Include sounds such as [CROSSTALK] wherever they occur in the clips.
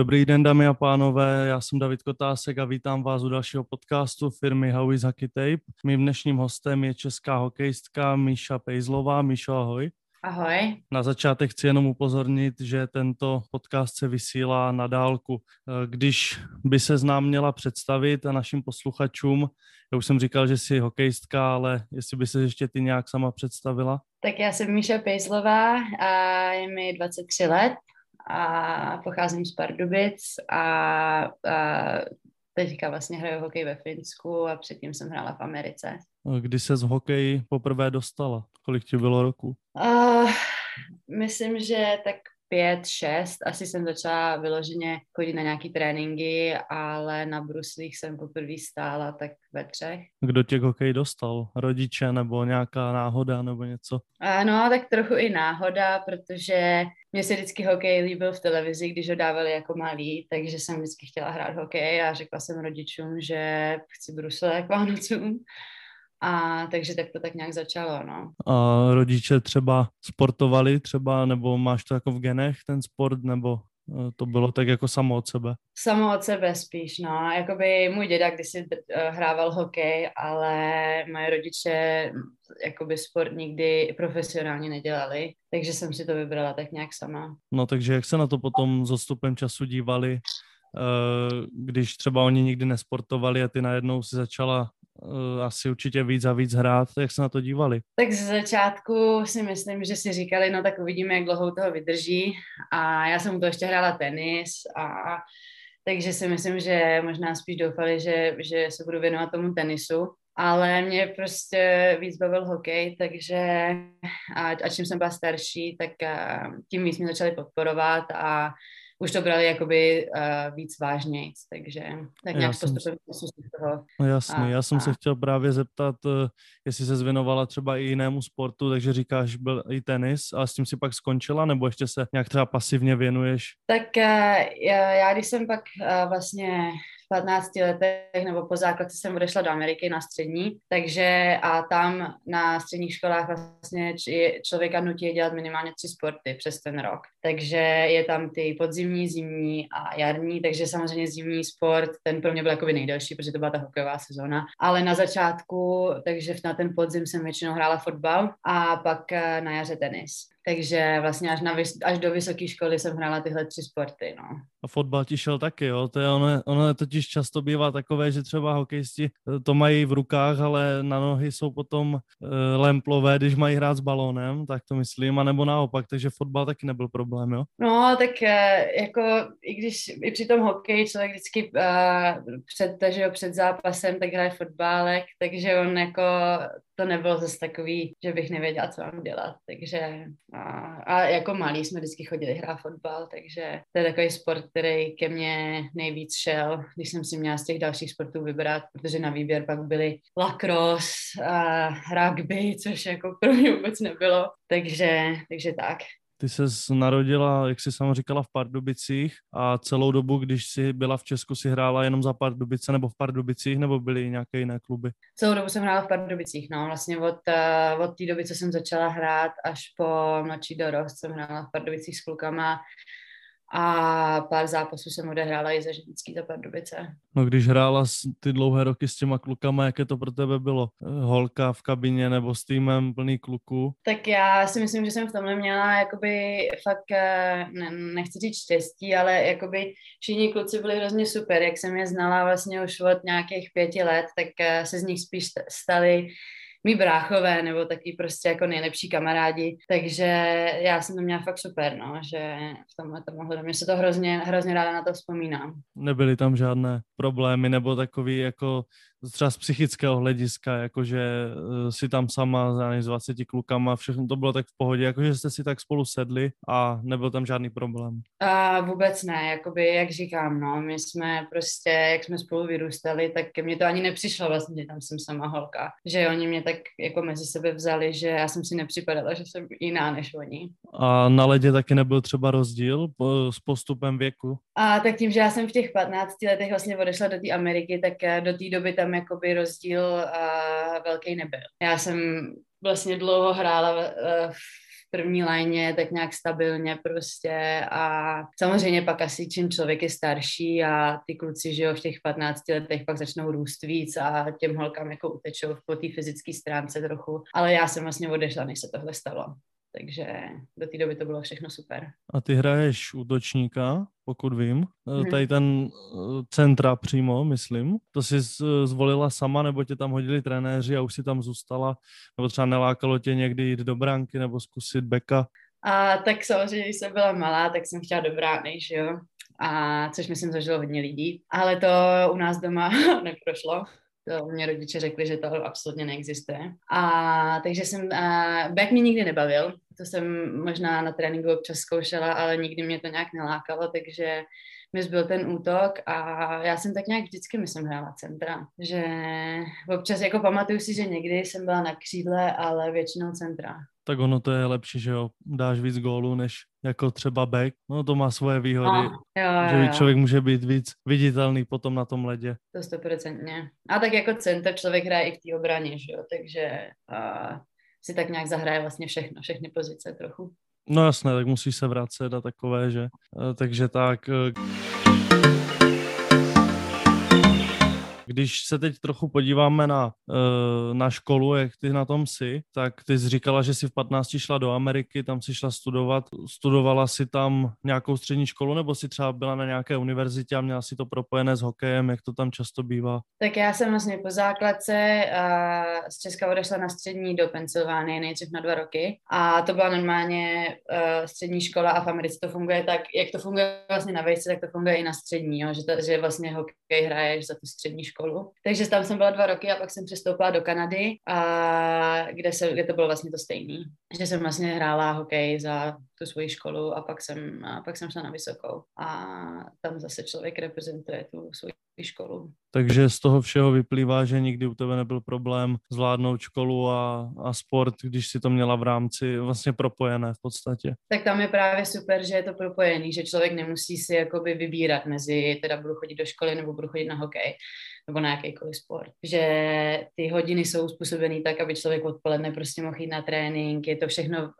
Dobrý den, dámy a pánové, já jsem David Kotásek a vítám vás u dalšího podcastu firmy How is Hockey Tape. Mým dnešním hostem je česká hokejistka Míša Pejzlová. Míšo, ahoj. Ahoj. Na začátek chci jenom upozornit, že tento podcast se vysílá na dálku. Když by se znám měla představit a našim posluchačům, já už jsem říkal, že jsi hokejistka, ale jestli by se ještě ty nějak sama představila? Tak já jsem Míša Pejzlová a je mi 23 let a pocházím z Pardubic a, a teďka vlastně hraju hokej ve Finsku a předtím jsem hrála v Americe. Kdy se z hokeji poprvé dostala? Kolik ti bylo roku? Uh, myslím, že tak pět, šest, asi jsem začala vyloženě chodit na nějaký tréninky, ale na bruslích jsem poprvé stála tak ve třech. Kdo tě k hokej dostal? Rodiče nebo nějaká náhoda nebo něco? No, tak trochu i náhoda, protože mě se vždycky hokej líbil v televizi, když ho dávali jako malý, takže jsem vždycky chtěla hrát hokej a řekla jsem rodičům, že chci brusle k Vánocům. A takže tak to tak nějak začalo, no. A rodiče třeba sportovali třeba, nebo máš to jako v genech ten sport, nebo eh, to bylo tak jako samo od sebe? Samo od sebe spíš, no. Jakoby můj děda kdysi eh, hrával hokej, ale moje rodiče jakoby sport nikdy profesionálně nedělali, takže jsem si to vybrala tak nějak sama. No takže jak se na to potom s odstupem času dívali, eh, když třeba oni nikdy nesportovali a ty najednou si začala asi určitě víc a víc hrát. Jak se na to dívali? Tak z začátku si myslím, že si říkali, no tak uvidíme, jak dlouho toho vydrží. A já jsem toho ještě hrála tenis a takže si myslím, že možná spíš doufali, že, že se budu věnovat tomu tenisu. Ale mě prostě víc bavil hokej, takže a, a čím jsem byla starší, tak a, tím víc mě začali podporovat a už to brali jakoby uh, víc vážnějc, takže tak nějak postupem jsem... z toho. No jasně, a, já jsem a... se chtěl právě zeptat, uh, jestli se zvěnovala třeba i jinému sportu, takže říkáš, byl i tenis a s tím si pak skončila, nebo ještě se nějak třeba pasivně věnuješ? Tak uh, já, já když jsem pak uh, vlastně 15 letech nebo po základce jsem odešla do Ameriky na střední, takže a tam na středních školách vlastně člověka nutí dělat minimálně tři sporty přes ten rok. Takže je tam ty podzimní, zimní a jarní, takže samozřejmě zimní sport, ten pro mě byl jakoby nejdelší, protože to byla ta hokejová sezóna. Ale na začátku, takže na ten podzim jsem většinou hrála fotbal a pak eh, na jaře tenis. Takže vlastně až, na, až do vysoké školy jsem hrála tyhle tři sporty, no. A fotbal ti šel taky, jo? To je, ono, ono totiž často bývá takové, že třeba hokejisti eh, to mají v rukách, ale na nohy jsou potom uh, lemplové, když mají hrát s balónem, tak to myslím, a nebo naopak, takže fotbal taky nebyl problém, jo? No, tak uh, jako i když i při tom hokeji člověk vždycky uh, před, že před zápasem tak hraje fotbálek, takže on jako to nebylo zase takový, že bych nevěděla, co mám dělat, takže a, a jako malí jsme vždycky chodili hrát fotbal, takže to je takový sport, který ke mně nejvíc šel, když jsem si měla z těch dalších sportů vybrat, protože na výběr pak byly lacrosse, a rugby, což jako pro mě vůbec nebylo, takže, takže tak. Ty se narodila, jak jsi sama říkala, v Pardubicích a celou dobu, když jsi byla v Česku, si hrála jenom za Pardubice nebo v Pardubicích, nebo byly nějaké jiné kluby? Celou dobu jsem hrála v Pardubicích, no. Vlastně od, uh, od té doby, co jsem začala hrát, až po mladší dorost jsem hrála v Pardubicích s klukama a pár zápasů jsem odehrála i za Ženský za Pardubice. No když hrála ty dlouhé roky s těma klukama, jaké to pro tebe bylo? Holka v kabině nebo s týmem plný kluků? Tak já si myslím, že jsem v tomhle měla jakoby fakt, eh, ne, nechci říct štěstí, ale jakoby všichni kluci byli hrozně super, jak jsem je znala vlastně už od nějakých pěti let, tak eh, se z nich spíš stali mý bráchové nebo taky prostě jako nejlepší kamarádi, takže já jsem to měla fakt super, no, že v tomhle tomu mě se to hrozně, hrozně ráda na to vzpomínám. Nebyly tam žádné problémy nebo takový jako třeba z psychického hlediska, jakože uh, si tam sama s 20 klukama, všechno to bylo tak v pohodě, jakože jste si tak spolu sedli a nebyl tam žádný problém. A vůbec ne, jakoby, jak říkám, no, my jsme prostě, jak jsme spolu vyrůstali, tak ke mně to ani nepřišlo vlastně, že tam jsem sama holka, že oni mě tak jako mezi sebe vzali, že já jsem si nepřipadala, že jsem jiná než oni. A na ledě taky nebyl třeba rozdíl po, s postupem věku? A tak tím, že já jsem v těch 15 letech vlastně odešla do té Ameriky, tak eh, do té doby tam jakoby rozdíl uh, velký nebyl. Já jsem vlastně dlouho hrála v, první lajně tak nějak stabilně prostě a samozřejmě pak asi čím člověk je starší a ty kluci, že jo, v těch 15 letech pak začnou růst víc a těm holkám jako utečou po té fyzické stránce trochu, ale já jsem vlastně odešla, než se tohle stalo. Takže do té doby to bylo všechno super. A ty hraješ útočníka, pokud vím. Hmm. Tady ten eh, centra přímo, myslím. To jsi zvolila sama, nebo tě tam hodili trenéři a už si tam zůstala? Nebo třeba nelákalo tě někdy jít do branky nebo zkusit beka? A tak samozřejmě, když jsem byla malá, tak jsem chtěla do brány, že jo. A což myslím zažilo hodně lidí. Ale to u nás doma [LAUGHS] neprošlo. To mě rodiče řekli, že to absolutně neexistuje. A takže jsem, uh, back mi nikdy nebavil, to jsem možná na tréninku občas zkoušela, ale nikdy mě to nějak nelákalo, takže mi zbyl ten útok a já jsem tak nějak vždycky, myslím, hrála centra. Že občas, jako pamatuju si, že někdy jsem byla na křídle, ale většinou centra. Tak ono to je lepší, že jo, dáš víc gólů, než jako třeba back. No to má svoje výhody, no, jo, jo, že člověk může být víc viditelný potom na tom ledě. To stoprocentně. A tak jako center člověk hraje i v té obraně, že jo, takže uh, si tak nějak zahraje vlastně všechno, všechny pozice trochu. No jasné, tak musí se vracet a takové, že? Eh, takže tak. Eh, Když se teď trochu podíváme na, eh, na školu, jak ty na tom jsi, tak ty jsi říkala, že jsi v 15 šla do Ameriky, tam si šla studovat. Studovala si tam nějakou střední školu, nebo si třeba byla na nějaké univerzitě a měla si to propojené s hokejem, jak to tam často bývá? Tak já jsem vlastně po základce z Česka odešla na střední do Pensylvánie nejdřív na dva roky a to byla normálně střední škola a v Americe to funguje tak, jak to funguje vlastně na vejce, tak to funguje i na střední, jo? Že, to, že vlastně hokej hraješ za tu střední školu školu. Takže tam jsem byla dva roky a pak jsem přestoupila do Kanady, a kde, se, kde to bylo vlastně to stejný. Že jsem vlastně hrála hokej za tu svoji školu a pak jsem, a pak jsem šla na vysokou. A tam zase člověk reprezentuje tu svoji školu. Takže z toho všeho vyplývá, že nikdy u tebe nebyl problém zvládnout školu a, a sport, když si to měla v rámci vlastně propojené v podstatě. Tak tam je právě super, že je to propojený, že člověk nemusí si jakoby vybírat mezi, teda budu chodit do školy nebo budu chodit na hokej nebo na jakýkoliv sport. Že ty hodiny jsou způsobený tak, aby člověk odpoledne prostě mohl jít na trénink, je to všechno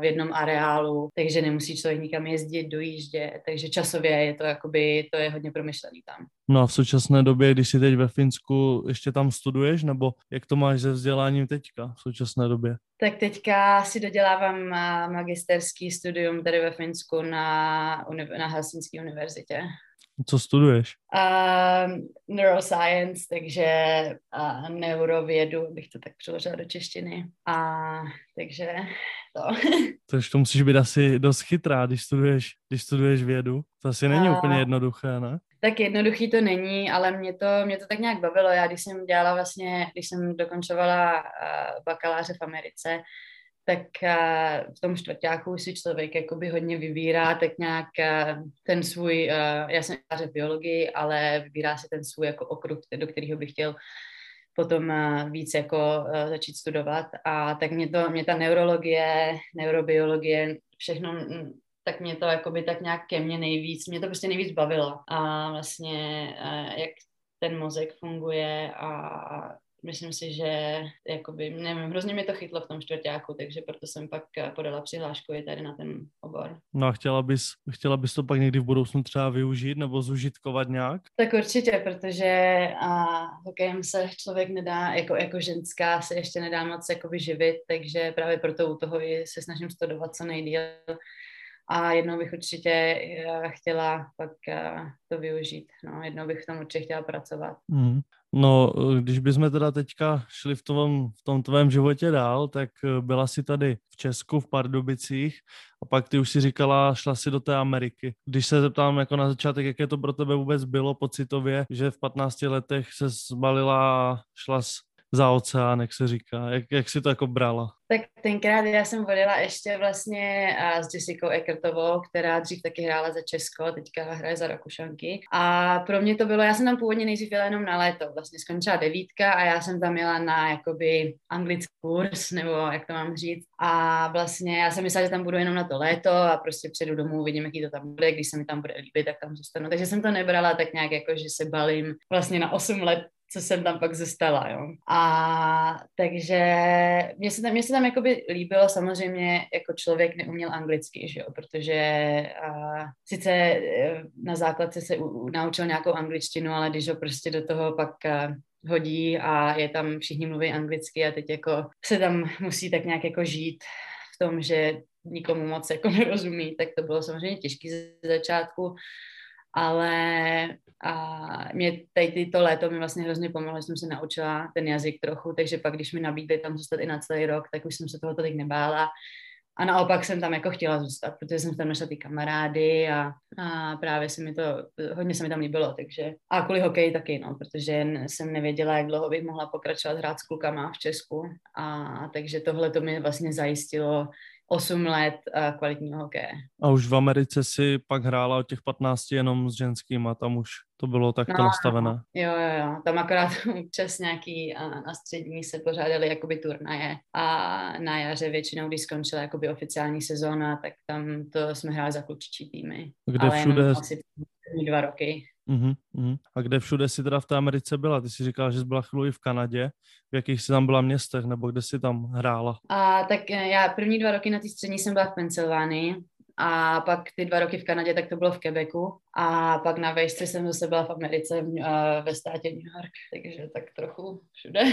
v jednom areálu, takže nemusí člověk nikam jezdit, dojíždět, takže časově je to jakoby, to je hodně promyšlený tam. No a v současné době, když jsi teď ve Finsku, ještě tam studuješ, nebo jak to máš se vzděláním teďka v současné době? Tak teďka si dodělávám magisterský studium tady ve Finsku na, na Helsinské univerzitě. Co studuješ? Uh, neuroscience, takže uh, neurovědu, bych to tak přeložila do češtiny. A takže to. [LAUGHS] Takže to musíš být asi dost chytrá, když studuješ, když studuješ vědu. To asi není uh, úplně jednoduché, ne? Tak jednoduchý to není, ale mě to, mě to tak nějak bavilo. Já když jsem dělala vlastně, když jsem dokončovala uh, bakaláře v Americe, tak uh, v tom čtvrtáku si člověk jakoby hodně vybírá tak nějak uh, ten svůj, uh, já jsem v biologii, ale vybírá si ten svůj jako okruh, do kterého by chtěl potom víc jako začít studovat. A tak mě to, mě ta neurologie, neurobiologie, všechno mm, tak mě to jakoby tak nějak ke mně nejvíc, mě to prostě nejvíc bavilo. A vlastně jak ten mozek funguje a myslím si, že jakoby, nevím, hrozně mi to chytlo v tom čtvrtáku, takže proto jsem pak podala přihlášku i tady na ten obor. No a chtěla bys, chtěla bys to pak někdy v budoucnu třeba využít nebo zužitkovat nějak? Tak určitě, protože a, hokejem se člověk nedá, jako, jako ženská se ještě nedá moc jako živit, takže právě proto u toho i se snažím studovat co nejdíl a jednou bych určitě eh, chtěla pak eh, to využít. No, jednou bych v tom určitě chtěla pracovat. Mm. No, když bychom teda teďka šli v tom, v tom tvém životě dál, tak eh, byla si tady v Česku, v Pardubicích a pak ty už si říkala, šla si do té Ameriky. Když se zeptám jako na začátek, jaké to pro tebe vůbec bylo pocitově, že v 15 letech se zbalila šla za oceán, jak se říká. Jak, jak si to jako brala? Tak tenkrát já jsem vodila ještě vlastně s Jessicou Ekertovou, která dřív taky hrála za Česko, teďka hraje za Rakušanky. A pro mě to bylo, já jsem tam původně nejdřív jela jenom na léto, vlastně skončila devítka a já jsem tam jela na jakoby anglický kurz, nebo jak to mám říct. A vlastně já jsem myslela, že tam budu jenom na to léto a prostě přijedu domů, vidím, jaký to tam bude, když se mi tam bude líbit, tak tam zůstanu. Takže jsem to nebrala tak nějak jako, že se balím vlastně na 8 let co jsem tam pak zůstala, jo. A takže mě se tam, mě se tam jakoby líbilo, samozřejmě jako člověk neuměl anglicky, že jo, protože a, sice e, na základce se u, u, naučil nějakou angličtinu, ale když ho prostě do toho pak a, hodí a je tam, všichni mluví anglicky a teď jako se tam musí tak nějak jako žít v tom, že nikomu moc jako nerozumí, tak to bylo samozřejmě těžké ze začátku, ale a mě tady tyto léto mi vlastně hrozně pomohlo, že jsem se naučila ten jazyk trochu, takže pak, když mi nabídli tam zůstat i na celý rok, tak už jsem se toho tolik nebála. A naopak jsem tam jako chtěla zůstat, protože jsem tam našla ty kamarády a, a právě se mi to, hodně se mi tam líbilo, takže a kvůli hokeji taky, no, protože jsem nevěděla, jak dlouho bych mohla pokračovat hrát s klukama v Česku a takže tohle to mi vlastně zajistilo 8 let uh, kvalitního hokeje. A už v Americe si pak hrála od těch 15 jenom s ženským a tam už to bylo takto no, nastavené. Jo, jo, jo. Tam akorát [LAUGHS] občas nějaký na střední se pořádaly jakoby turnaje a na jaře většinou, když skončila jakoby oficiální sezóna, tak tam to jsme hráli za klučičí týmy. Kde Ale všude... asi dva roky. Uh-huh, uh-huh. A kde všude jsi teda v té Americe byla? Ty jsi říkala, že jsi byla chvíli v Kanadě. V jakých jsi tam byla městech, nebo kde jsi tam hrála? A, tak eh, já první dva roky na té střední jsem byla v Pensylvánii a pak ty dva roky v Kanadě, tak to bylo v Quebecu a pak na vejšce jsem zase byla v Americe uh, ve státě New York, takže tak trochu všude. [LAUGHS]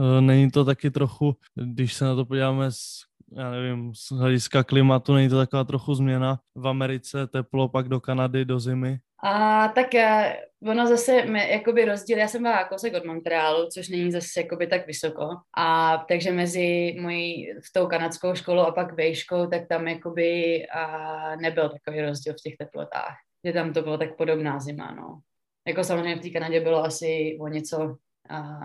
Eh, není to taky trochu, když se na to podíváme z já nevím, z hlediska klimatu, není to taková trochu změna v Americe, teplo, pak do Kanady, do zimy? A tak eh, ono zase, jakoby rozdíl, já jsem byla kousek od Montrealu, což není zase jakoby tak vysoko. A takže mezi mojí v tou kanadskou školou a pak vejškou, tak tam jakoby a nebyl takový rozdíl v těch teplotách. Že tam to bylo tak podobná zima, no. Jako samozřejmě v té Kanadě bylo asi o něco a,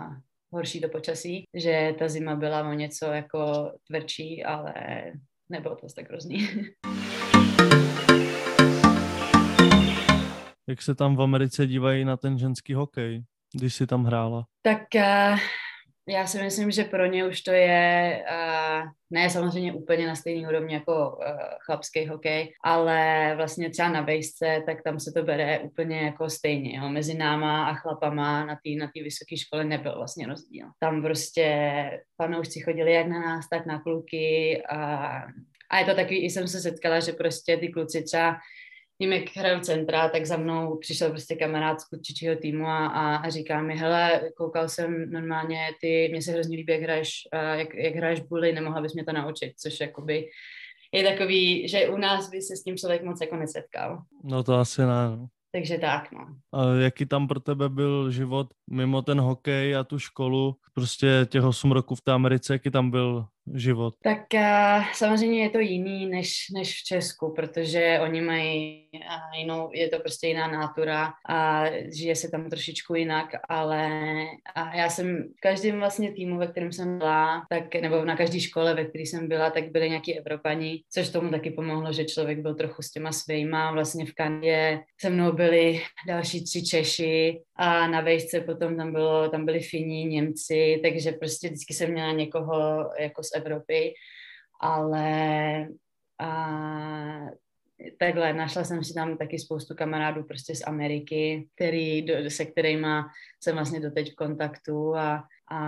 horší to počasí, že ta zima byla o něco jako tvrdší, ale nebylo to tak hrozný. [LAUGHS] Jak se tam v Americe dívají na ten ženský hokej, když si tam hrála? Tak uh, já si myslím, že pro ně už to je uh, ne samozřejmě úplně na stejný úrovni jako uh, chlapský hokej, ale vlastně třeba na vejšce, tak tam se to bere úplně jako stejně. Jo. Mezi náma a chlapama na té na vysoké škole nebyl vlastně rozdíl. Tam prostě panoušci chodili jak na nás, tak na kluky a, a je to takový, i jsem se setkala, že prostě ty kluci třeba tím, jak hraju centra, tak za mnou přišel prostě kamarád z klučičího týmu a, a, a říká mi, hele, koukal jsem normálně, ty, mně se hrozně líbí, jak hraješ, jak, jak hraješ bully, nemohla bys mě to naučit, což jakoby je takový, že u nás by se s tím člověk moc jako nesetkal. No to asi ne, no. Takže tak, no. A jaký tam pro tebe byl život mimo ten hokej a tu školu, prostě těch 8 roků v té Americe, jaký tam byl život? Tak uh, samozřejmě je to jiný než, než v Česku, protože oni mají uh, jinou, je to prostě jiná nátura a žije se tam trošičku jinak, ale uh, já jsem v každém vlastně týmu, ve kterém jsem byla, tak, nebo na každé škole, ve které jsem byla, tak byly nějaký Evropani, což tomu taky pomohlo, že člověk byl trochu s těma svýma. Vlastně v Kanadě se mnou byli další tři Češi a na vejšce potom tam, bylo, tam byli Finí, Němci, takže prostě vždycky jsem měla někoho jako z Evropy, ale a, takhle, našla jsem si tam taky spoustu kamarádů prostě z Ameriky, který, do, se kterými jsem vlastně doteď v kontaktu a, a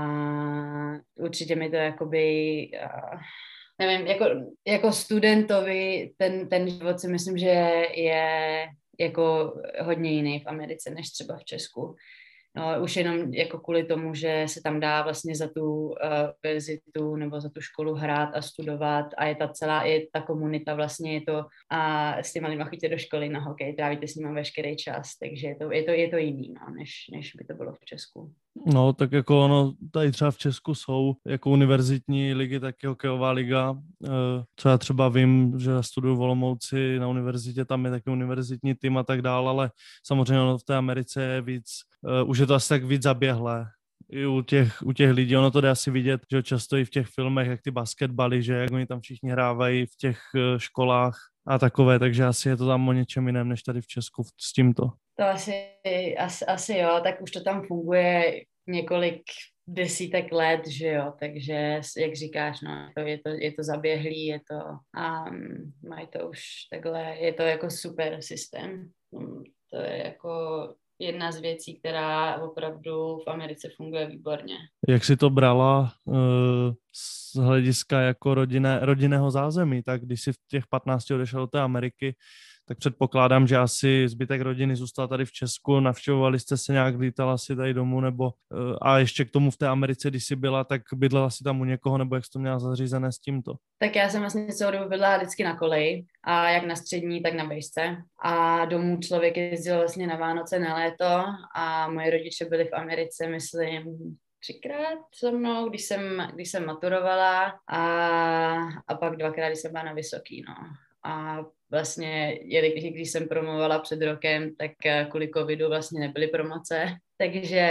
určitě mi to jakoby, a, nevím, jako, jako studentovi ten, ten život si myslím, že je jako hodně jiný v Americe než třeba v Česku. No, už jenom jako kvůli tomu, že se tam dá vlastně za tu uh, univerzitu nebo za tu školu hrát a studovat a je ta celá, je ta komunita vlastně je to a s těma lidma chodíte do školy na hokej, trávíte s nimi veškerý čas, takže je to, je to, je to jiný, no, než, než by to bylo v Česku. No, tak jako ono, tady třeba v Česku jsou jako univerzitní ligy, tak hokejová liga, eh, co já třeba vím, že studuju v Olomouci na univerzitě, tam je taky univerzitní tým a tak dále, ale samozřejmě ono v té Americe je víc, eh, už je to asi tak víc zaběhlé, i u těch, u těch lidí, ono to jde asi vidět, že často i v těch filmech, jak ty basketbaly, že jak oni tam všichni hrávají v těch eh, školách a takové, takže asi je to tam o něčem jiném, než tady v Česku s tímto. To asi, asi, asi jo, tak už to tam funguje několik desítek let, že jo, takže jak říkáš, no, to je, to, je to zaběhlý, je to, um, mají to už takhle, je to jako super systém, to je jako jedna z věcí, která opravdu v Americe funguje výborně. Jak si to brala uh, z hlediska jako rodinné, rodinného zázemí, tak když si v těch 15 odešel do té Ameriky, tak předpokládám, že asi zbytek rodiny zůstal tady v Česku, navštěvovali jste se nějak, lítala si tady domů, nebo eh, a ještě k tomu v té Americe, když jsi byla, tak bydlela si tam u někoho, nebo jak jsi to měla zařízené s tímto? Tak já jsem vlastně celou dobu bydlela vždycky na koleji, a jak na střední, tak na bejsce. A domů člověk jezdil vlastně na Vánoce, na léto a moje rodiče byli v Americe, myslím, třikrát se mnou, když jsem, když jsem maturovala a, a pak dvakrát, když jsem byla na vysoký, no. A vlastně, jelikož když jsem promovala před rokem, tak eh, kvůli covidu vlastně nebyly promoce, takže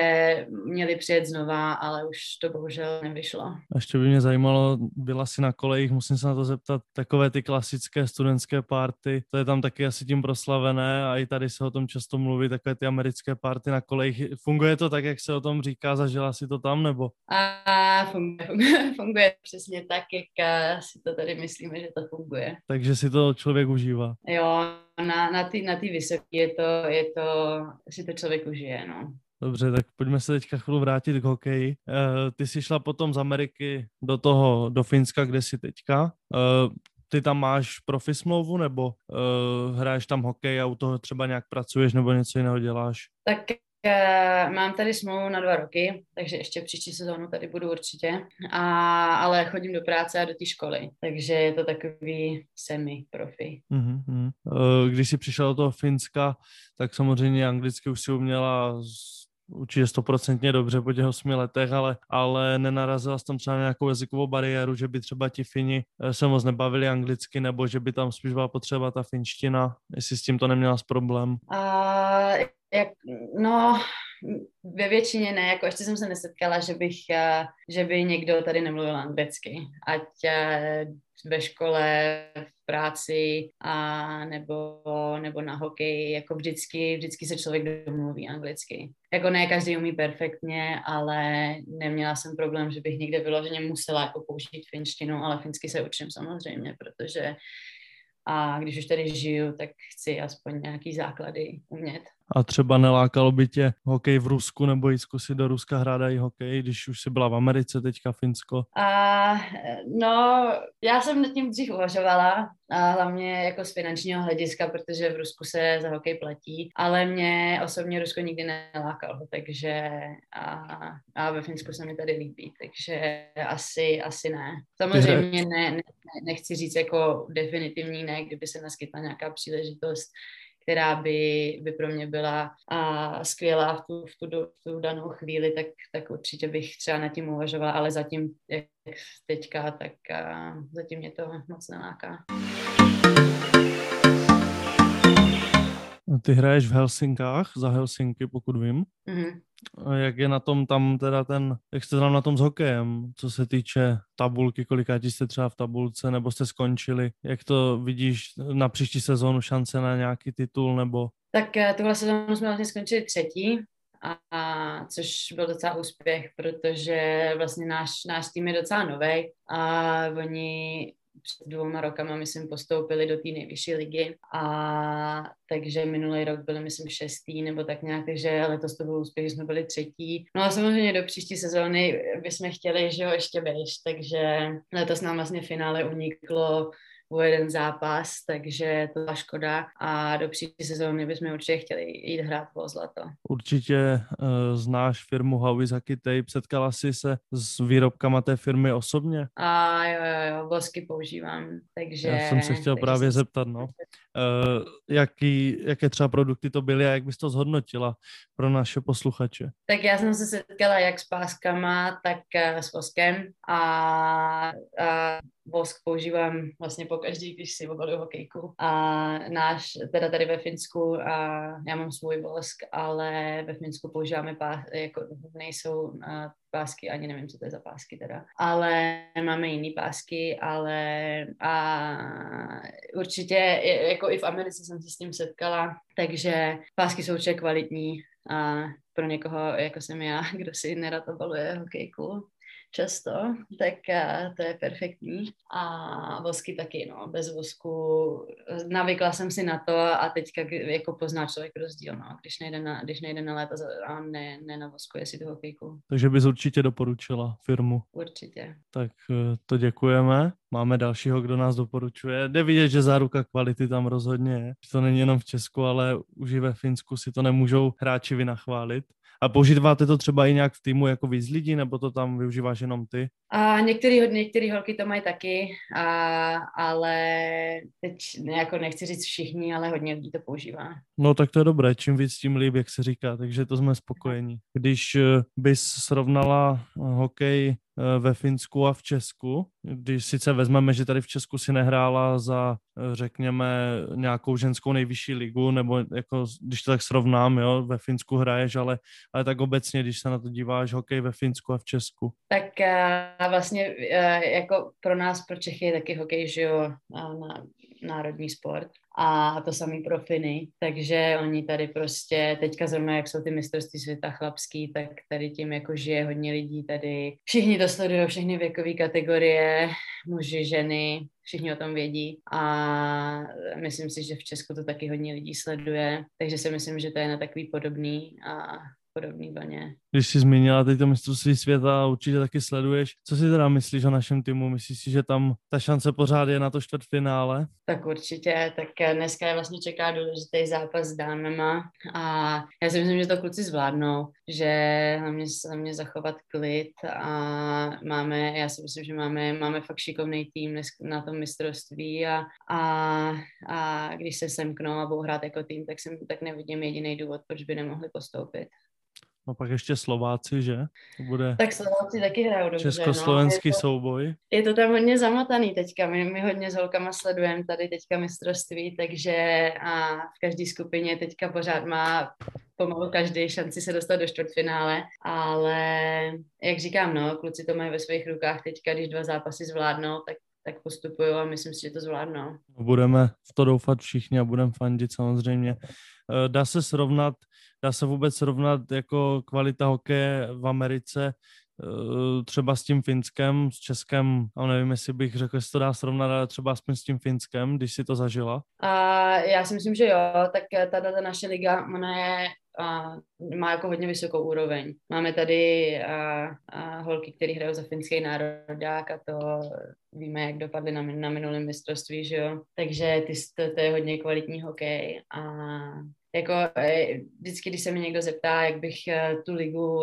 měli přijet znova, ale už to bohužel nevyšlo. A ještě by mě zajímalo, byla si na kolejích, musím se na to zeptat, takové ty klasické studentské party, to je tam taky asi tím proslavené a i tady se o tom často mluví, takové ty americké party na kolejích. Funguje to tak, jak se o tom říká, zažila si to tam, nebo? A funguje, funguje, [LAUGHS] funguje přesně tak, jak eh, si to tady myslíme, že to funguje. Takže si to člověk užívá. Jo, na, na ty, na ty vysoké je to, je to, si to člověk užije, no. Dobře, tak pojďme se teďka chvíli vrátit k hokeji. Uh, ty jsi šla potom z Ameriky do toho, do Finska, kde jsi teďka. Uh, ty tam máš profi smlouvu, nebo uh, hraješ tam hokej a u toho třeba nějak pracuješ nebo něco jiného děláš? Tak mám tady smlouvu na dva roky, takže ještě příští sezónu tady budu určitě, a, ale chodím do práce a do té školy, takže je to takový semi-profi. Uh, když jsi přišla do toho Finska, tak samozřejmě anglicky už si uměla určitě stoprocentně dobře po těch osmi letech, ale, ale nenarazila jsem tam třeba nějakou jazykovou bariéru, že by třeba ti Fini eh, se moc nebavili anglicky, nebo že by tam spíš byla potřeba ta finština, jestli s tím to neměla problém. Uh, jak, no, ve většině ne, jako ještě jsem se nesetkala, že bych, uh, že by někdo tady nemluvil anglicky, ať uh, ve škole, v práci a nebo, nebo na hokej, jako vždycky, vždycky se člověk domluví anglicky. Jako ne každý umí perfektně, ale neměla jsem problém, že bych někde vyloženě musela jako použít finštinu, ale finsky se učím samozřejmě, protože a když už tady žiju, tak chci aspoň nějaký základy umět. A třeba nelákalo by tě hokej v Rusku nebo jít zkusit do Ruska hrát i hokej, když už jsi byla v Americe, teďka Finsko? A, no, já jsem nad tím dřív uvažovala, a hlavně jako z finančního hlediska, protože v Rusku se za hokej platí, ale mě osobně Rusko nikdy nelákalo, takže a, a ve Finsku se mi tady líbí, takže asi, asi ne. Samozřejmě ne, ne, nechci říct jako definitivní ne, kdyby se naskytla nějaká příležitost, která by, by pro mě byla a, skvělá v tu, v, tu, v tu danou chvíli, tak, tak určitě bych třeba nad tím uvažovala, ale zatím, jak teďka, tak a, zatím mě to moc neláká. Ty hraješ v Helsinkách, za Helsinky, pokud vím. Mm-hmm. A jak je na tom tam teda ten, jak jste tam na tom s hokejem, co se týče tabulky, kolikátí jste třeba v tabulce, nebo jste skončili, jak to vidíš na příští sezónu, šance na nějaký titul, nebo? Tak eh, tuhle sezónu jsme vlastně skončili třetí, a, a což byl docela úspěch, protože vlastně náš, náš tým je docela nový a oni před dvouma rokama, myslím, postoupili do té nejvyšší ligy a takže minulý rok byli, myslím, šestý nebo tak nějak, takže letos to byl úspěch, že jsme byli třetí. No a samozřejmě do příští sezóny bychom chtěli, že jo, ještě běž, takže letos nám vlastně finále uniklo o jeden zápas, takže to byla škoda a do příští sezóny bychom určitě chtěli jít hrát o zlato. Určitě uh, znáš firmu Hawizaki Tape, setkala jsi se s výrobkama té firmy osobně? A jo, jo, jo, vosky používám, takže... Já jsem se chtěl právě zeptat, no. Uh, jaký, jaké třeba produkty to byly a jak bys to zhodnotila pro naše posluchače? Tak já jsem se setkala jak s páskama, tak uh, s voskem a, a vosk používám vlastně po každý, když si obaluju hokejku. A náš, teda tady ve Finsku, a já mám svůj vosk, ale ve Finsku používáme pás, jako nejsou pásky, ani nevím, co to je za pásky teda, ale máme jiný pásky, ale a určitě, jako i v Americe jsem se s tím setkala, takže pásky jsou určitě kvalitní a pro někoho, jako jsem já, [LAUGHS] kdo si nerad obaluje hokejku, často, tak uh, to je perfektní. A vosky taky, no, bez vosku. Navykla jsem si na to a teďka jako pozná člověk rozdíl, no, když nejde na, když nejde na léta a ne, ne na vosku, jestli toho hokejku. Takže bys určitě doporučila firmu. Určitě. Tak eh, to děkujeme. Máme dalšího, kdo nás doporučuje. Jde vidět, že záruka kvality tam rozhodně je. To není jenom v Česku, ale už i ve Finsku si to nemůžou hráči vynachválit. A používáte to třeba i nějak v týmu jako víc lidí, nebo to tam využíváš jenom ty? A některý, některý holky to mají taky, a, ale teď jako nechci říct všichni, ale hodně lidí to používá. No tak to je dobré, čím víc, tím líp, jak se říká, takže to jsme spokojení. Když eh, bys srovnala hokej ve Finsku a v Česku. Když sice vezmeme, že tady v Česku si nehrála za, eh, řekněme, nějakou ženskou nejvyšší ligu, nebo jako, když to tak srovnám, jo, ve Finsku hraješ, ale, ale tak obecně, když se na to díváš, hokej ve Finsku a v Česku. Tak a vlastně jako pro nás, pro Čechy taky hokej, že jo, na národní sport a to samý pro Finy, takže oni tady prostě, teďka zrovna, jak jsou ty mistrovství světa chlapský, tak tady tím jako žije hodně lidí tady. Všichni to sledují, všechny věkové kategorie, muži, ženy, všichni o tom vědí. A myslím si, že v Česku to taky hodně lidí sleduje, takže si myslím, že to je na takový podobný a podobný vlně. Když jsi zmínila teď to mistrovství světa, určitě taky sleduješ. Co si teda myslíš o našem týmu? Myslíš si, že tam ta šance pořád je na to čtvrtfinále? Tak určitě, tak dneska je vlastně čeká důležitý zápas s dámama a já si myslím, že to kluci zvládnou, že hlavně, hlavně zachovat klid a máme, já si myslím, že máme, máme fakt šikovný tým na tom mistrovství a, a, a když se semknou a budou hrát jako tým, tak, jsem, tak nevidím jediný důvod, proč by nemohli postoupit. No pak ještě Slováci, že? To bude tak Slováci taky hrajou dobře. Československý no. je to, souboj. Je to tam hodně zamotaný teďka. My, my hodně s holkama sledujeme tady teďka mistrovství, takže a v každé skupině teďka pořád má pomalu každý šanci se dostat do čtvrtfinále, ale jak říkám, no, kluci to mají ve svých rukách teďka, když dva zápasy zvládnou, tak tak postupují a myslím si, že to zvládnou. Budeme v to doufat všichni a budeme fandit samozřejmě. Eh, dá se srovnat, dá se vůbec srovnat jako kvalita hokeje v Americe eh, třeba s tím Finskem, s Českem, a nevím, jestli bych řekl, že to dá srovnat, ale třeba aspoň s tím Finskem, když si to zažila? A já si myslím, že jo, tak ta, ta naše liga, ona je a má jako hodně vysokou úroveň. Máme tady a, a holky, které hrajou za finský národák a to víme, jak dopadly na, na minulém mistrovství, že jo. Takže ty, to, to je hodně kvalitní hokej a jako e, vždycky, když se mi někdo zeptá, jak bych e, tu ligu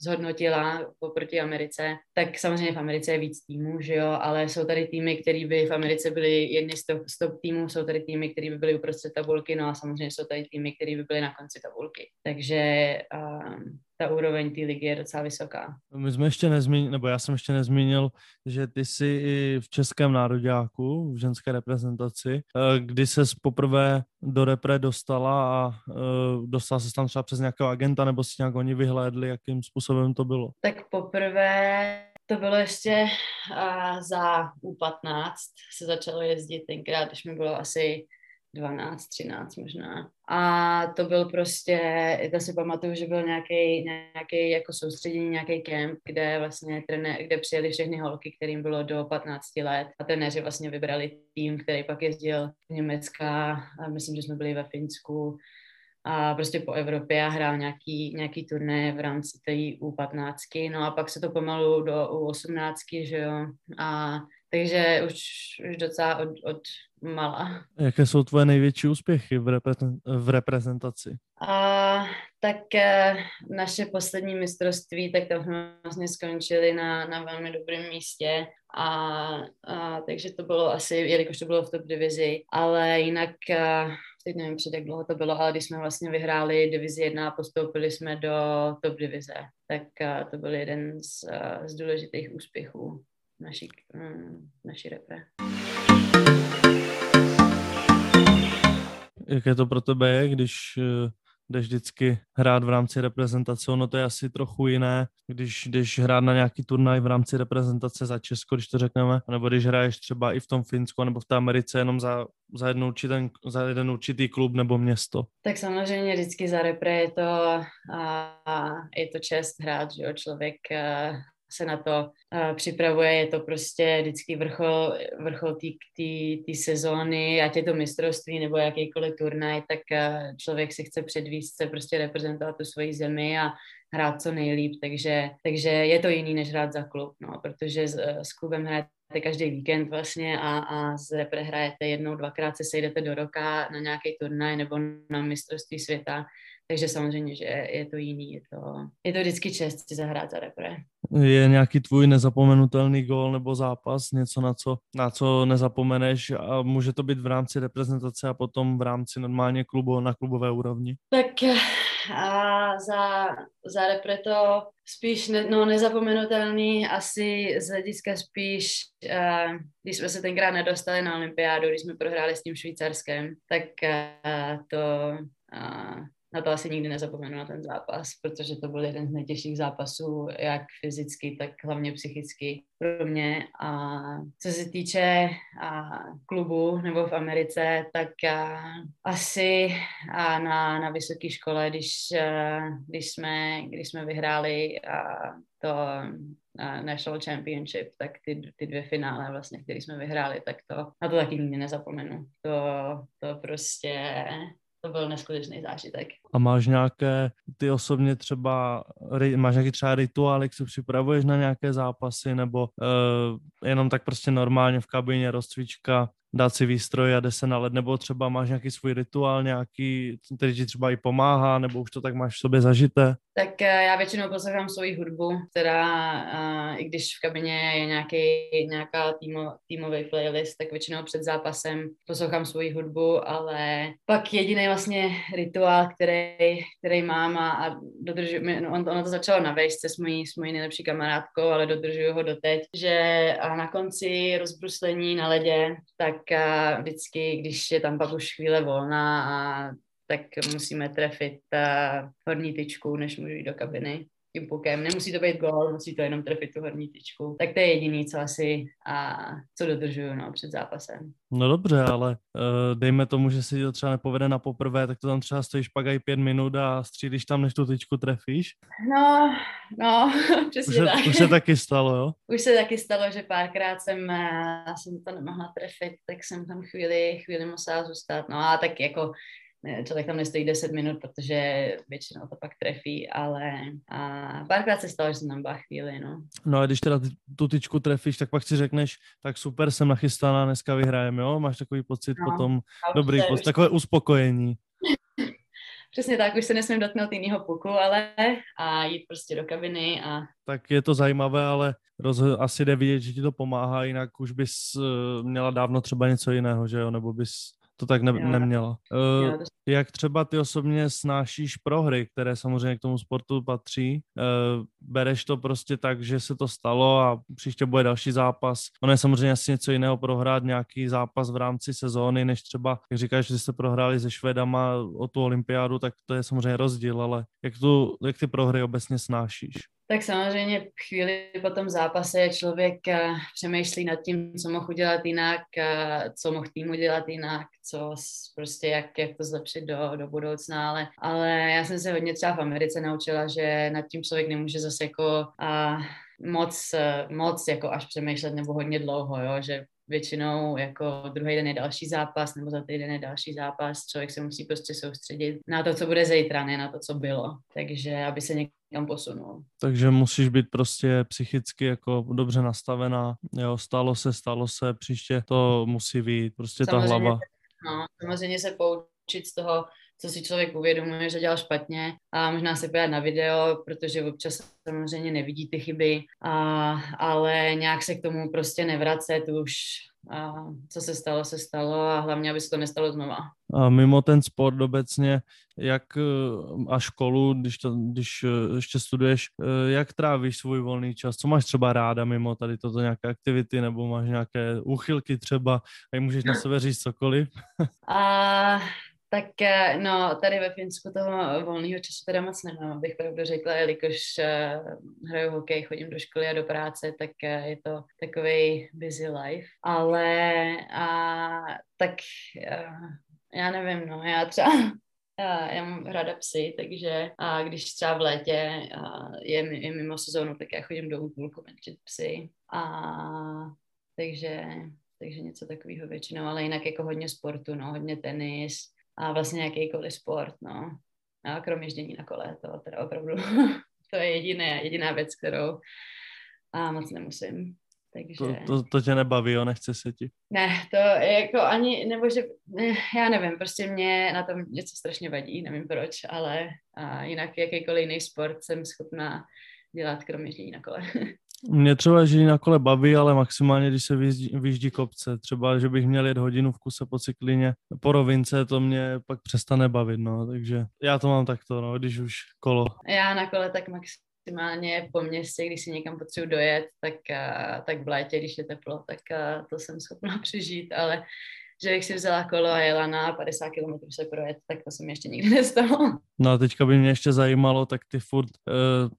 zhodnotila oproti Americe, tak samozřejmě v Americe je víc týmů, že jo, ale jsou tady týmy, které by v Americe byly jedny z top, z top týmů, jsou tady týmy, které by byly uprostřed tabulky, no a samozřejmě jsou tady týmy, které by byly na konci tabulky. Takže um, ta úroveň té ligy je docela vysoká. My jsme ještě nezmínili, nebo já jsem ještě nezmínil, že ty jsi i v Českém národňáku, v ženské reprezentaci, eh, kdy se poprvé do repre dostala a uh, dostala se tam třeba přes nějakého agenta, nebo si nějak oni vyhlédli, jakým způsobem to bylo? Tak poprvé to bylo ještě uh, za U15, se začalo jezdit tenkrát, když mi bylo asi 12, 13 možná. A to byl prostě, to si pamatuju, že byl nějaký, nějaký jako soustředění, nějaký kemp, kde vlastně trené, kde přijeli všechny holky, kterým bylo do 15 let. A trenéři vlastně vybrali tým, který pak jezdil v Německa. A myslím, že jsme byli ve Finsku a prostě po Evropě a hrál nějaký, nějaký turné v rámci té U15. No a pak se to pomalu do U18, že jo. A takže už, už docela od, od mala. Jaké jsou tvoje největší úspěchy v, repre- v reprezentaci? A, tak eh, naše poslední mistrovství, tak tam jsme vlastně skončili na, na velmi dobrém místě a, a takže to bylo asi, jelikož to bylo v top divizi, ale jinak eh, teď nevím před jak dlouho to bylo, ale když jsme vlastně vyhráli divizi 1 a postoupili jsme do top divize, tak eh, to byl jeden z, z důležitých úspěchů naší, mm, naší repre. Jaké to pro tebe je, když eh, jdeš vždycky hrát v rámci reprezentace, ono to je asi trochu jiné, když jdeš hrát na nějaký turnaj v rámci reprezentace za Česko, když to řekneme, nebo když hraješ třeba i v tom Finsku nebo v té Americe jenom za, za, určitý, za jeden určitý klub nebo město. Tak samozřejmě vždycky za repre je to, a, je to čest hrát, že jo, člověk a, se na to uh, připravuje, je to prostě vždycky vrchol, vrchol té sezóny, ať je to mistrovství nebo jakýkoliv turnaj, tak uh, člověk si chce předvíst, se prostě reprezentovat tu svoji zemi a hrát co nejlíp, takže, takže je to jiný, než hrát za klub, no, protože s, s klubem hrajete každý víkend vlastně a, a z repre hrajete jednou, dvakrát se sejdete do roka na nějaký turnaj nebo na mistrovství světa, takže samozřejmě, že je to jiný, je to, je to vždycky čest si zahrát za repre. Je nějaký tvůj nezapomenutelný gol nebo zápas, něco na co, na co nezapomeneš a může to být v rámci reprezentace a potom v rámci normálně klubu na klubové úrovni? Tak a za, za repre to spíš ne, no, nezapomenutelný asi z hlediska spíš, uh, když jsme se tenkrát nedostali na olympiádu, když jsme prohráli s tím Švýcarskem, tak uh, to uh, na to asi nikdy nezapomenu na ten zápas, protože to byl jeden z nejtěžších zápasů, jak fyzicky, tak hlavně psychicky pro mě. A co se týče a, klubu nebo v Americe, tak a, asi a na, na vysoké škole, když, a, když, jsme, když jsme vyhráli a, to a National Championship, tak ty, ty dvě finále vlastně, které jsme vyhráli, tak to na to taky nikdy nezapomenu. To, to prostě to byl neskutečný zážitek. A máš nějaké, ty osobně třeba, máš nějaký třeba rituál, jak se připravuješ na nějaké zápasy, nebo uh, jenom tak prostě normálně v kabině rozcvička, dát si výstroj a jde se na led, nebo třeba máš nějaký svůj rituál, nějaký, který ti třeba i pomáhá, nebo už to tak máš v sobě zažité? Tak eh, já většinou poslouchám svoji hudbu, která uh, i když v kabině je nějaký, nějaká týmo, týmový playlist, tak většinou před zápasem poslouchám svoji hudbu, ale pak jediný vlastně rituál, který, který mám a, a no, on, ono to začalo na vejšce s mojí, s mojí nejlepší kamarádkou, ale dodržuju ho doteď, že na konci rozbruslení na ledě, tak a vždycky, když je tam pak už chvíle volná a tak musíme trefit uh, horní tyčku, než můžu jít do kabiny tím pukem. Nemusí to být gol, musí to jenom trefit tu horní tyčku. Tak to je jediný, co asi a co dodržuju no, před zápasem. No dobře, ale uh, dejme tomu, že si to třeba nepovede na poprvé, tak to tam třeba stojíš pak i pět minut a střílíš tam, než tu tyčku trefíš? No, no, [LAUGHS] přesně už tak. už se taky stalo, jo? [LAUGHS] Už se taky stalo, že párkrát jsem, uh, jsem to nemohla trefit, tak jsem tam chvíli, chvíli musela zůstat. No a tak jako člověk tam nestojí 10 minut, protože většinou to pak trefí, ale a párkrát se stalo, že jsem tam byla chvíli, no. No a když teda tu tyčku trefíš, tak pak si řekneš, tak super, jsem nachystaná, dneska vyhrajeme, jo? Máš takový pocit no, potom, dobrý pocit, takové uspokojení. [LAUGHS] Přesně tak, už se nesmím dotknout jiného puku, ale a jít prostě do kabiny a... Tak je to zajímavé, ale roz, asi jde vidět, že ti to pomáhá, jinak už bys uh, měla dávno třeba něco jiného, že jo, nebo bys to tak ne, neměla. Uh, jak třeba ty osobně snášíš prohry, které samozřejmě k tomu sportu patří? Uh, bereš to prostě tak, že se to stalo a příště bude další zápas. Ono je samozřejmě asi něco jiného prohrát nějaký zápas v rámci sezóny, než třeba, jak říkáš, že jste prohráli se Švédama o tu olympiádu, tak to je samozřejmě rozdíl, ale jak, tu, jak ty prohry obecně snášíš? Tak samozřejmě chvíli po tom zápase člověk uh, přemýšlí nad tím, co mohl udělat jinak, uh, co mohl tým udělat jinak, co prostě jak, jak to zlepšit do, do budoucna, ale, ale já jsem se hodně třeba v Americe naučila, že nad tím člověk nemůže zase jako uh, moc, moc jako až přemýšlet nebo hodně dlouho, jo? že většinou jako druhý den je další zápas nebo za týden je další zápas. Člověk se musí prostě soustředit na to, co bude zítra, ne na to, co bylo. Takže aby se někam posunul. Takže musíš být prostě psychicky jako dobře nastavená. Jo, stalo se, stalo se, příště to musí být, prostě samozřejmě, ta hlava. No, samozřejmě se poučit z toho, co si člověk uvědomuje, že dělal špatně a možná se podívat na video, protože občas samozřejmě nevidí ty chyby, a, ale nějak se k tomu prostě nevracet už a co se stalo, se stalo a hlavně, aby se to nestalo znova. A mimo ten sport obecně, jak eh, a školu, když, to, když eh, ještě studuješ, eh, jak trávíš svůj volný čas? Co máš třeba ráda mimo tady toto nějaké aktivity nebo máš nějaké úchylky třeba a můžeš na sebe říct cokoliv? [LAUGHS] a tak eh, no, tady ve Finsku toho volného času teda moc nemám, abych pravdu řekla, jelikož uh, hraju hokej, chodím do školy a do práce, tak uh, je to takový busy life. Ale a, tak já nevím, no, já třeba [LAUGHS] Já, já mám ráda psy, takže a když třeba v létě a je, je mimo sezónu, tak já chodím do útulku venčit psy. A takže, takže něco takového většinou, ale jinak jako hodně sportu, no, hodně tenis a vlastně jakýkoliv sport, no. A krom ježdění na kole, to teda opravdu, [LAUGHS] to je jediné, jediná věc, kterou a moc nemusím. Takže... To, to, to tě nebaví, jo, nechce se ti? Ne, to je jako ani, nebo že, ne, já nevím, prostě mě na tom něco strašně vadí, nevím proč, ale a jinak jakýkoliv jiný sport jsem schopná dělat, kromě ježdění na kole. [LAUGHS] Mě třeba ježdění na kole baví, ale maximálně, když se vyjíždí, vyjíždí kopce. Třeba, že bych měl jet hodinu v kuse po cyklině po rovince, to mě pak přestane bavit, no. Takže já to mám takto, no, když už kolo. Já na kole tak maximálně po městě, když si někam potřebuji dojet, tak, tak v létě, když je teplo, tak to jsem schopná [LAUGHS] přežít, ale že bych si vzala kolo a jela na 50 km se projet, tak to se mi ještě nikdy nestalo. No a teďka by mě ještě zajímalo, tak ty furt e,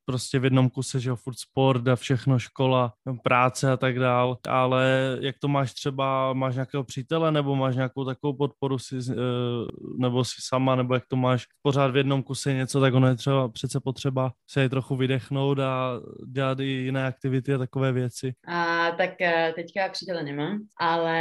prostě v jednom kuse, že jo, furt sport a všechno, škola, práce a tak dál, ale jak to máš třeba, máš nějakého přítele nebo máš nějakou takovou podporu si, e, nebo si sama, nebo jak to máš pořád v jednom kuse něco, tak ono je třeba přece potřeba se trochu vydechnout a dělat i jiné aktivity a takové věci. A tak e, teďka přítele nemám, ale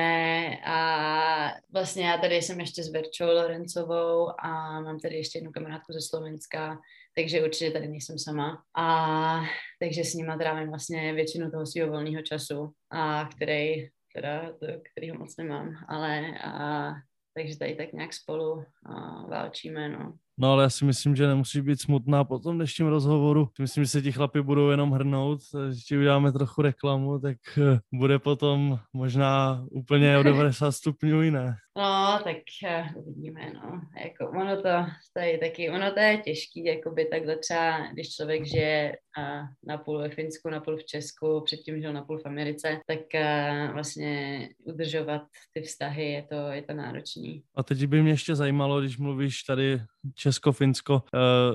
a vlastně já tady jsem ještě s Verčou Lorencovou a mám tady ještě jednu kamarádku ze Slovenska, takže určitě tady nejsem sama. A takže s nima trávím vlastně většinu toho svého volného času, a který, teda, který ho moc nemám, ale a, takže tady tak nějak spolu a, válčíme, no. No ale já si myslím, že nemusí být smutná po tom dnešním rozhovoru. Myslím, že se ti chlapi budou jenom hrnout, že ti uděláme trochu reklamu, tak eh, bude potom možná úplně o 90 stupňů jiné. No, tak uh, uvidíme, no. Jako, ono to, je taky, ono to je těžký, jako by takhle třeba, když člověk žije uh, na půl ve Finsku, na půl v Česku, předtím žil na půl v Americe, tak uh, vlastně udržovat ty vztahy je to, je to náročný. A teď by mě ještě zajímalo, když mluvíš tady Česko-Finsko, uh,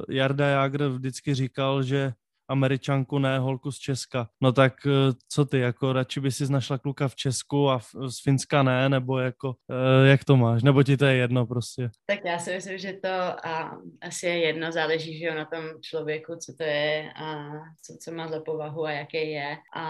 Jarda Jágr vždycky říkal, že Američanku, ne holku z Česka. No tak eh, co ty, jako radši by si našla kluka v Česku a z Finska ne, nebo jako, eh, jak to máš, nebo ti to je jedno prostě? Tak já si myslím, že to a, asi je jedno, záleží, že jo, na tom člověku, co to je a co, co má za povahu a jaký je. A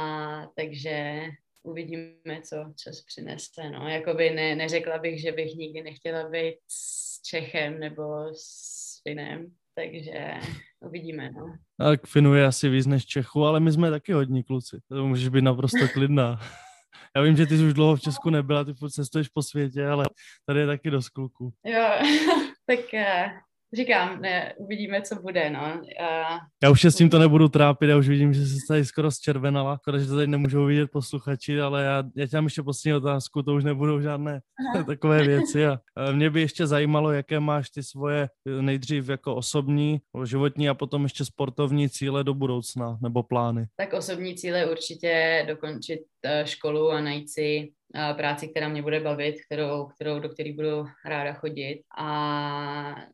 takže uvidíme, co čas přinese. No, jakoby ne, neřekla bych, že bych nikdy nechtěla být s Čechem nebo s Finem, takže uvidíme, no. Tak Finu je asi víc než Čechu, ale my jsme taky hodní kluci. To můžeš být naprosto klidná. [LAUGHS] Já vím, že ty jsi už dlouho v Česku nebyla, ty furt cestuješ po světě, ale tady je taky dost kluků. Jo, [LAUGHS] tak eh, říkám, ne, uvidíme, co bude, no. A... Já už se s tím to nebudu trápit, já už vidím, že se tady skoro zčervenala, skoro, že to tady nemůžou vidět posluchači, ale já, já tě mám ještě poslední otázku, to už nebudou žádné Aha. [LAUGHS] takové věci a mě by ještě zajímalo, jaké máš ty svoje nejdřív jako osobní, životní a potom ještě sportovní cíle do budoucna, nebo plány. Tak osobní cíle určitě dokončit eh, školu a najít si práci, která mě bude bavit, kterou, kterou, do které budu ráda chodit. A,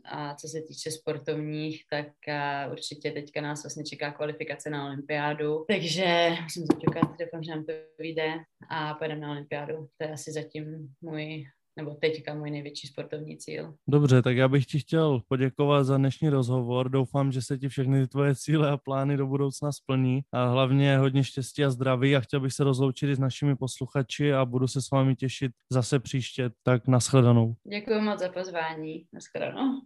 a co se týče sportovních, tak určitě teďka nás vlastně čeká kvalifikace na olympiádu, takže musím začekat, doufám, že nám to vyjde a pojedeme na olympiádu. To je asi zatím můj nebo teďka můj největší sportovní cíl. Dobře, tak já bych ti chtěl poděkovat za dnešní rozhovor. Doufám, že se ti všechny tvoje cíle a plány do budoucna splní. A hlavně hodně štěstí a zdraví a chtěl bych se rozloučit i s našimi posluchači a budu se s vámi těšit zase příště. Tak nashledanou. Děkuji moc za pozvání. Nashledanou.